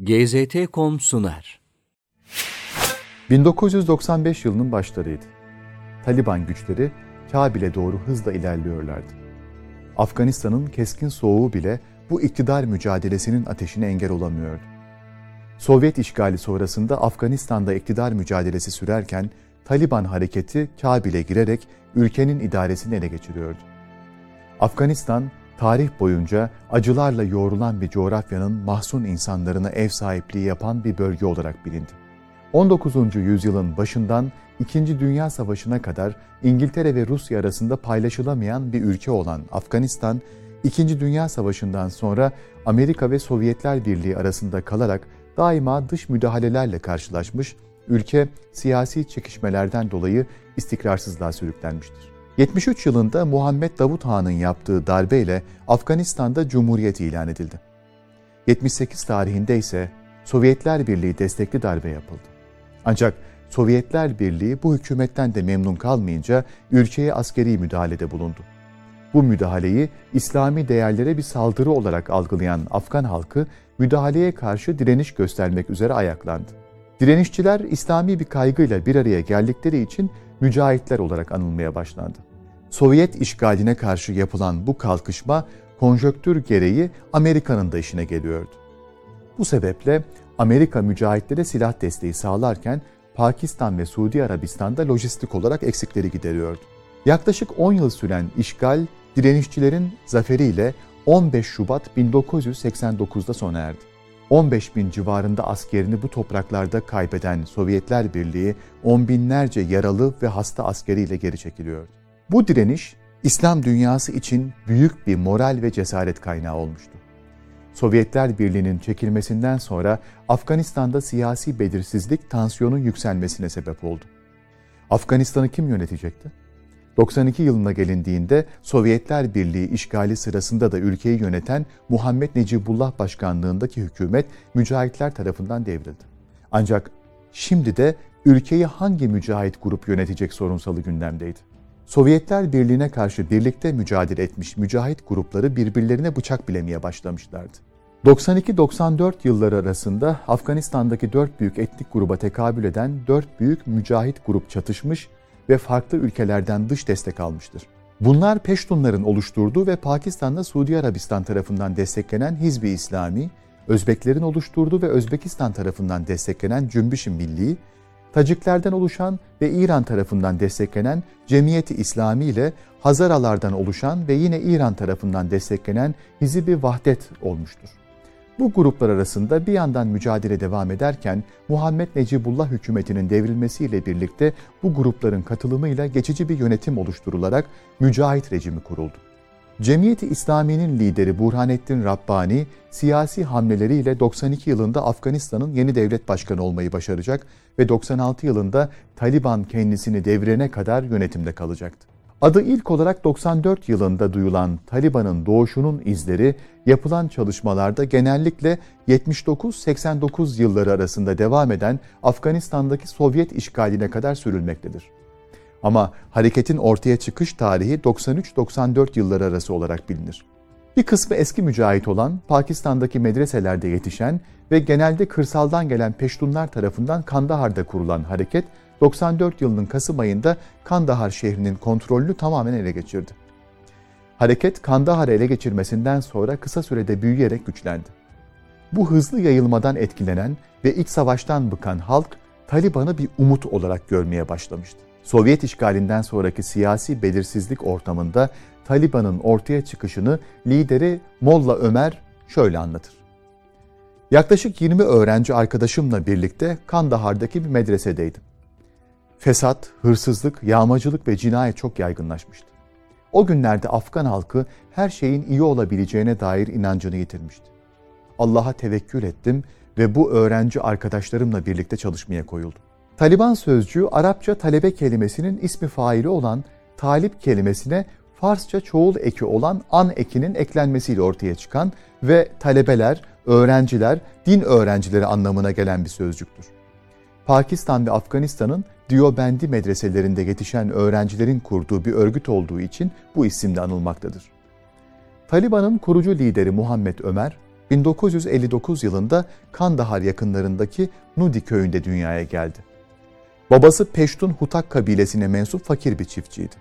GZT.com sunar. 1995 yılının başlarıydı. Taliban güçleri Kabil'e doğru hızla ilerliyorlardı. Afganistan'ın keskin soğuğu bile bu iktidar mücadelesinin ateşine engel olamıyordu. Sovyet işgali sonrasında Afganistan'da iktidar mücadelesi sürerken Taliban hareketi Kabil'e girerek ülkenin idaresini ele geçiriyordu. Afganistan tarih boyunca acılarla yoğrulan bir coğrafyanın mahzun insanlarına ev sahipliği yapan bir bölge olarak bilindi. 19. yüzyılın başından İkinci Dünya Savaşı'na kadar İngiltere ve Rusya arasında paylaşılamayan bir ülke olan Afganistan, İkinci Dünya Savaşı'ndan sonra Amerika ve Sovyetler Birliği arasında kalarak daima dış müdahalelerle karşılaşmış, ülke siyasi çekişmelerden dolayı istikrarsızlığa sürüklenmiştir. 73 yılında Muhammed Davut Han'ın yaptığı darbeyle Afganistan'da Cumhuriyet ilan edildi. 78 tarihinde ise Sovyetler Birliği destekli darbe yapıldı. Ancak Sovyetler Birliği bu hükümetten de memnun kalmayınca ülkeye askeri müdahalede bulundu. Bu müdahaleyi İslami değerlere bir saldırı olarak algılayan Afgan halkı müdahaleye karşı direniş göstermek üzere ayaklandı. Direnişçiler İslami bir kaygıyla bir araya geldikleri için mücahitler olarak anılmaya başlandı. Sovyet işgaline karşı yapılan bu kalkışma konjöktür gereği Amerika'nın da işine geliyordu. Bu sebeple Amerika mücahitlere silah desteği sağlarken Pakistan ve Suudi Arabistan'da lojistik olarak eksikleri gideriyordu. Yaklaşık 10 yıl süren işgal direnişçilerin zaferiyle 15 Şubat 1989'da sona erdi. 15 bin civarında askerini bu topraklarda kaybeden Sovyetler Birliği on binlerce yaralı ve hasta askeriyle geri çekiliyordu. Bu direniş İslam dünyası için büyük bir moral ve cesaret kaynağı olmuştu. Sovyetler Birliği'nin çekilmesinden sonra Afganistan'da siyasi belirsizlik tansiyonun yükselmesine sebep oldu. Afganistan'ı kim yönetecekti? 92 yılına gelindiğinde Sovyetler Birliği işgali sırasında da ülkeyi yöneten Muhammed Necibullah başkanlığındaki hükümet mücahitler tarafından devrildi. Ancak şimdi de ülkeyi hangi mücahit grup yönetecek sorunsalı gündemdeydi. Sovyetler Birliği'ne karşı birlikte mücadele etmiş mücahit grupları birbirlerine bıçak bilemeye başlamışlardı. 92-94 yılları arasında Afganistan'daki dört büyük etnik gruba tekabül eden dört büyük mücahit grup çatışmış ve farklı ülkelerden dış destek almıştır. Bunlar Peştunların oluşturduğu ve Pakistan'da Suudi Arabistan tarafından desteklenen Hizbi İslami, Özbeklerin oluşturduğu ve Özbekistan tarafından desteklenen Cümbüş-i Milli, Taciklerden oluşan ve İran tarafından desteklenen Cemiyeti İslami ile Hazaralardan oluşan ve yine İran tarafından desteklenen Hizib-i Vahdet olmuştur. Bu gruplar arasında bir yandan mücadele devam ederken Muhammed Necibullah hükümetinin devrilmesiyle birlikte bu grupların katılımıyla geçici bir yönetim oluşturularak mücahit rejimi kuruldu. Cemiyeti İslami'nin lideri Burhanettin Rabbani siyasi hamleleriyle 92 yılında Afganistan'ın yeni devlet başkanı olmayı başaracak ve 96 yılında Taliban kendisini devrene kadar yönetimde kalacaktı. Adı ilk olarak 94 yılında duyulan Taliban'ın doğuşunun izleri yapılan çalışmalarda genellikle 79-89 yılları arasında devam eden Afganistan'daki Sovyet işgaline kadar sürülmektedir. Ama hareketin ortaya çıkış tarihi 93-94 yılları arası olarak bilinir. Bir kısmı eski mücahit olan, Pakistan'daki medreselerde yetişen ve genelde kırsaldan gelen Peştunlar tarafından Kandahar'da kurulan hareket 94 yılının Kasım ayında Kandahar şehrinin kontrolünü tamamen ele geçirdi. Hareket Kandahar'ı ele geçirmesinden sonra kısa sürede büyüyerek güçlendi. Bu hızlı yayılmadan etkilenen ve iç savaştan bıkan halk Taliban'ı bir umut olarak görmeye başlamıştı. Sovyet işgalinden sonraki siyasi belirsizlik ortamında Taliban'ın ortaya çıkışını lideri Molla Ömer şöyle anlatır. Yaklaşık 20 öğrenci arkadaşımla birlikte Kandahar'daki bir medresedeydim. Fesat, hırsızlık, yağmacılık ve cinayet çok yaygınlaşmıştı. O günlerde Afgan halkı her şeyin iyi olabileceğine dair inancını yitirmişti. Allah'a tevekkül ettim ve bu öğrenci arkadaşlarımla birlikte çalışmaya koyuldum. Taliban sözcüğü Arapça talebe kelimesinin ismi faili olan talip kelimesine Farsça çoğul eki olan an ekinin eklenmesiyle ortaya çıkan ve talebeler, öğrenciler, din öğrencileri anlamına gelen bir sözcüktür. Pakistan ve Afganistan'ın Diyobendi medreselerinde yetişen öğrencilerin kurduğu bir örgüt olduğu için bu isimle anılmaktadır. Taliban'ın kurucu lideri Muhammed Ömer, 1959 yılında Kandahar yakınlarındaki Nudi köyünde dünyaya geldi. Babası Peştun Hutak kabilesine mensup fakir bir çiftçiydi.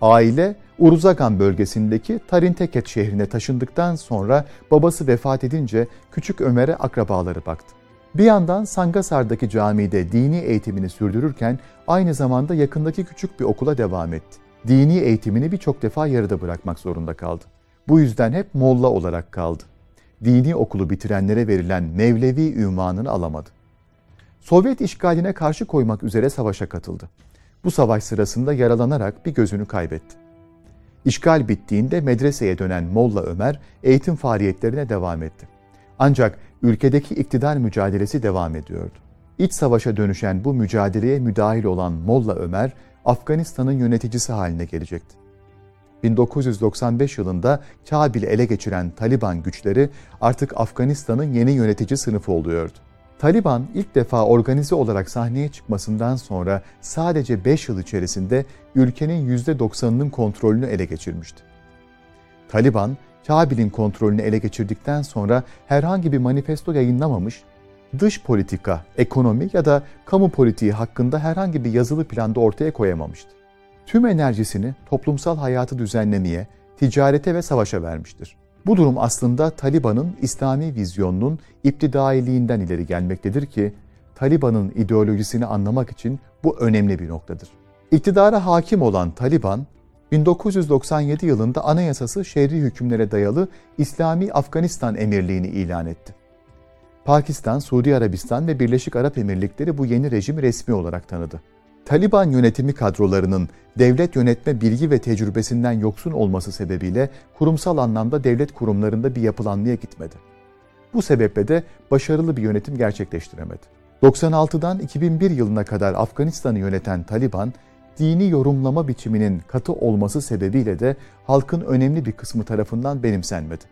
Aile Uruzagan bölgesindeki Tarinteket şehrine taşındıktan sonra babası vefat edince küçük Ömer'e akrabaları baktı. Bir yandan Sangasar'daki camide dini eğitimini sürdürürken aynı zamanda yakındaki küçük bir okula devam etti. Dini eğitimini birçok defa yarıda bırakmak zorunda kaldı. Bu yüzden hep molla olarak kaldı. Dini okulu bitirenlere verilen Mevlevi ünvanını alamadı. Sovyet işgaline karşı koymak üzere savaşa katıldı. Bu savaş sırasında yaralanarak bir gözünü kaybetti. İşgal bittiğinde medreseye dönen Molla Ömer eğitim faaliyetlerine devam etti. Ancak ülkedeki iktidar mücadelesi devam ediyordu. İç savaşa dönüşen bu mücadeleye müdahil olan Molla Ömer, Afganistan'ın yöneticisi haline gelecekti. 1995 yılında Kabil'i ele geçiren Taliban güçleri artık Afganistan'ın yeni yönetici sınıfı oluyordu. Taliban ilk defa organize olarak sahneye çıkmasından sonra sadece 5 yıl içerisinde ülkenin %90'ının kontrolünü ele geçirmişti. Taliban, Kabil'in kontrolünü ele geçirdikten sonra herhangi bir manifesto yayınlamamış, dış politika, ekonomi ya da kamu politiği hakkında herhangi bir yazılı planda ortaya koyamamıştı. Tüm enerjisini toplumsal hayatı düzenlemeye, ticarete ve savaşa vermiştir. Bu durum aslında Taliban'ın İslami vizyonunun iptidailiğinden ileri gelmektedir ki Taliban'ın ideolojisini anlamak için bu önemli bir noktadır. İktidara hakim olan Taliban, 1997 yılında anayasası şer'i hükümlere dayalı İslami Afganistan Emirliğini ilan etti. Pakistan, Suudi Arabistan ve Birleşik Arap Emirlikleri bu yeni rejimi resmi olarak tanıdı. Taliban yönetimi kadrolarının devlet yönetme bilgi ve tecrübesinden yoksun olması sebebiyle kurumsal anlamda devlet kurumlarında bir yapılanmaya gitmedi. Bu sebeple de başarılı bir yönetim gerçekleştiremedi. 96'dan 2001 yılına kadar Afganistan'ı yöneten Taliban, dini yorumlama biçiminin katı olması sebebiyle de halkın önemli bir kısmı tarafından benimsenmedi.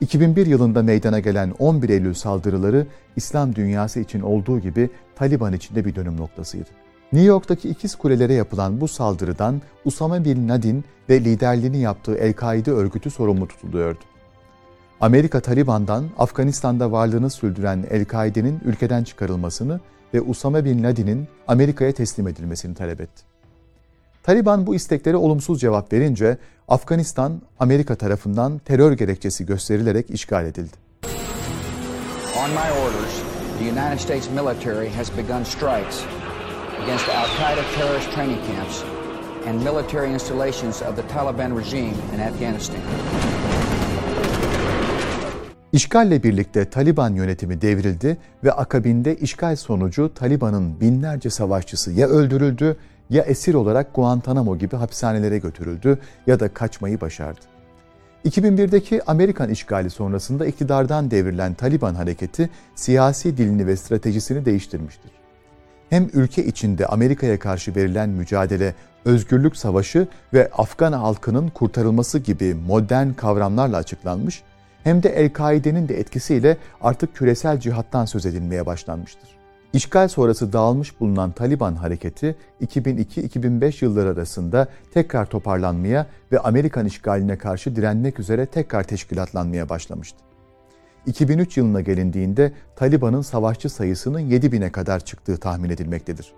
2001 yılında meydana gelen 11 Eylül saldırıları İslam dünyası için olduğu gibi Taliban için de bir dönüm noktasıydı. New York'taki ikiz kulelere yapılan bu saldırıdan Usama Bin Laden ve liderliğini yaptığı El-Kaide örgütü sorumlu tutuluyordu. Amerika Taliban'dan Afganistan'da varlığını sürdüren El-Kaide'nin ülkeden çıkarılmasını ve Usama Bin Laden'in Amerika'ya teslim edilmesini talep etti. Taliban bu isteklere olumsuz cevap verince Afganistan Amerika tarafından terör gerekçesi gösterilerek işgal edildi. On my orders, the United States military has begun strikes against Al-Qaeda terrorist training camps and military installations of the Taliban regime in Afghanistan. İşgalle birlikte Taliban yönetimi devrildi ve akabinde işgal sonucu Taliban'ın binlerce savaşçısı ya öldürüldü ya esir olarak Guantanamo gibi hapishanelere götürüldü ya da kaçmayı başardı. 2001'deki Amerikan işgali sonrasında iktidardan devrilen Taliban hareketi siyasi dilini ve stratejisini değiştirmiştir. Hem ülke içinde Amerika'ya karşı verilen mücadele, özgürlük savaşı ve Afgan halkının kurtarılması gibi modern kavramlarla açıklanmış, hem de El-Kaide'nin de etkisiyle artık küresel cihattan söz edilmeye başlanmıştır. İşgal sonrası dağılmış bulunan Taliban hareketi 2002-2005 yılları arasında tekrar toparlanmaya ve Amerikan işgaline karşı direnmek üzere tekrar teşkilatlanmaya başlamıştı. 2003 yılına gelindiğinde Taliban'ın savaşçı sayısının 7 bine kadar çıktığı tahmin edilmektedir.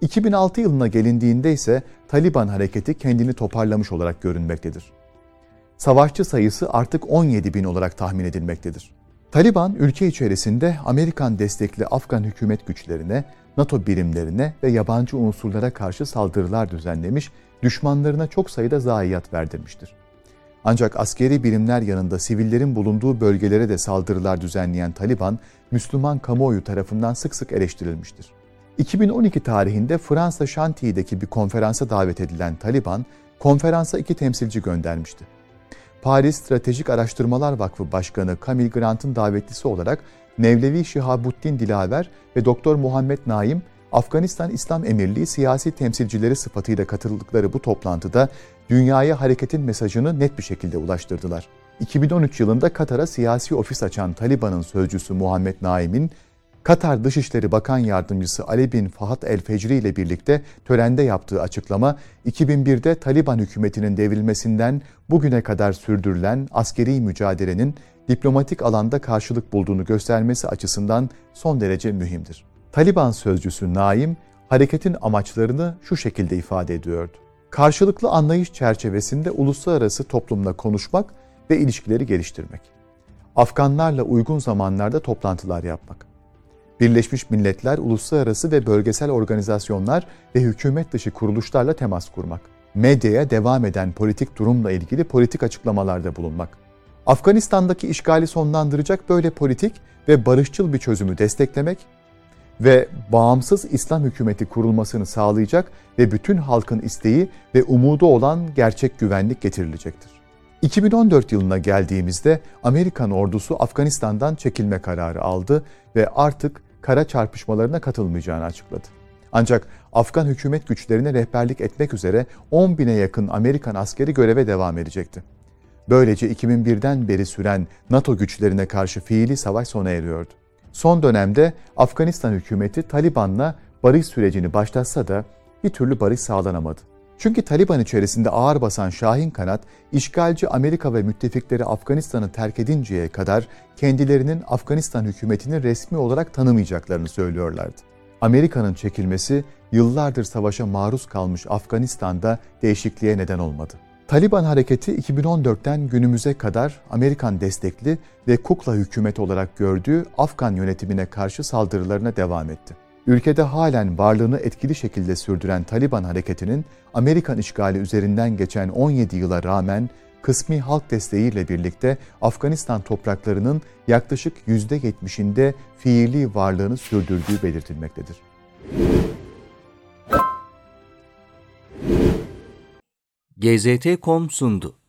2006 yılına gelindiğinde ise Taliban hareketi kendini toparlamış olarak görünmektedir. Savaşçı sayısı artık 17 bin olarak tahmin edilmektedir. Taliban ülke içerisinde Amerikan destekli Afgan hükümet güçlerine, NATO birimlerine ve yabancı unsurlara karşı saldırılar düzenlemiş, düşmanlarına çok sayıda zayiat verdirmiştir. Ancak askeri birimler yanında sivillerin bulunduğu bölgelere de saldırılar düzenleyen Taliban, Müslüman kamuoyu tarafından sık sık eleştirilmiştir. 2012 tarihinde Fransa Şanti'deki bir konferansa davet edilen Taliban, konferansa iki temsilci göndermişti. Paris Stratejik Araştırmalar Vakfı Başkanı Camille Grant'ın davetlisi olarak Mevlevi Şihabuddin Dilaver ve Doktor Muhammed Naim, Afganistan İslam Emirliği siyasi temsilcileri sıfatıyla katıldıkları bu toplantıda dünyaya hareketin mesajını net bir şekilde ulaştırdılar. 2013 yılında Katar'a siyasi ofis açan Taliban'ın sözcüsü Muhammed Naim'in Katar Dışişleri Bakan Yardımcısı Ali bin Fahad El Fecri ile birlikte törende yaptığı açıklama, 2001'de Taliban hükümetinin devrilmesinden bugüne kadar sürdürülen askeri mücadelenin diplomatik alanda karşılık bulduğunu göstermesi açısından son derece mühimdir. Taliban sözcüsü Naim, hareketin amaçlarını şu şekilde ifade ediyordu. Karşılıklı anlayış çerçevesinde uluslararası toplumla konuşmak ve ilişkileri geliştirmek. Afganlarla uygun zamanlarda toplantılar yapmak. Birleşmiş Milletler, uluslararası ve bölgesel organizasyonlar ve hükümet dışı kuruluşlarla temas kurmak. Medyaya devam eden politik durumla ilgili politik açıklamalarda bulunmak. Afganistan'daki işgali sonlandıracak böyle politik ve barışçıl bir çözümü desteklemek ve bağımsız İslam hükümeti kurulmasını sağlayacak ve bütün halkın isteği ve umudu olan gerçek güvenlik getirilecektir. 2014 yılına geldiğimizde Amerikan ordusu Afganistan'dan çekilme kararı aldı ve artık kara çarpışmalarına katılmayacağını açıkladı. Ancak Afgan hükümet güçlerine rehberlik etmek üzere 10 bine yakın Amerikan askeri göreve devam edecekti. Böylece 2001'den beri süren NATO güçlerine karşı fiili savaş sona eriyordu. Son dönemde Afganistan hükümeti Taliban'la barış sürecini başlatsa da bir türlü barış sağlanamadı. Çünkü Taliban içerisinde ağır basan Şahin kanat, işgalci Amerika ve müttefikleri Afganistan'ı terk edinceye kadar kendilerinin Afganistan hükümetini resmi olarak tanımayacaklarını söylüyorlardı. Amerika'nın çekilmesi yıllardır savaşa maruz kalmış Afganistan'da değişikliğe neden olmadı. Taliban hareketi 2014'ten günümüze kadar Amerikan destekli ve kukla hükümet olarak gördüğü Afgan yönetimine karşı saldırılarına devam etti. Ülkede halen varlığını etkili şekilde sürdüren Taliban hareketinin Amerikan işgali üzerinden geçen 17 yıla rağmen kısmi halk desteğiyle birlikte Afganistan topraklarının yaklaşık %70'inde fiili varlığını sürdürdüğü belirtilmektedir. GZT.com sundu.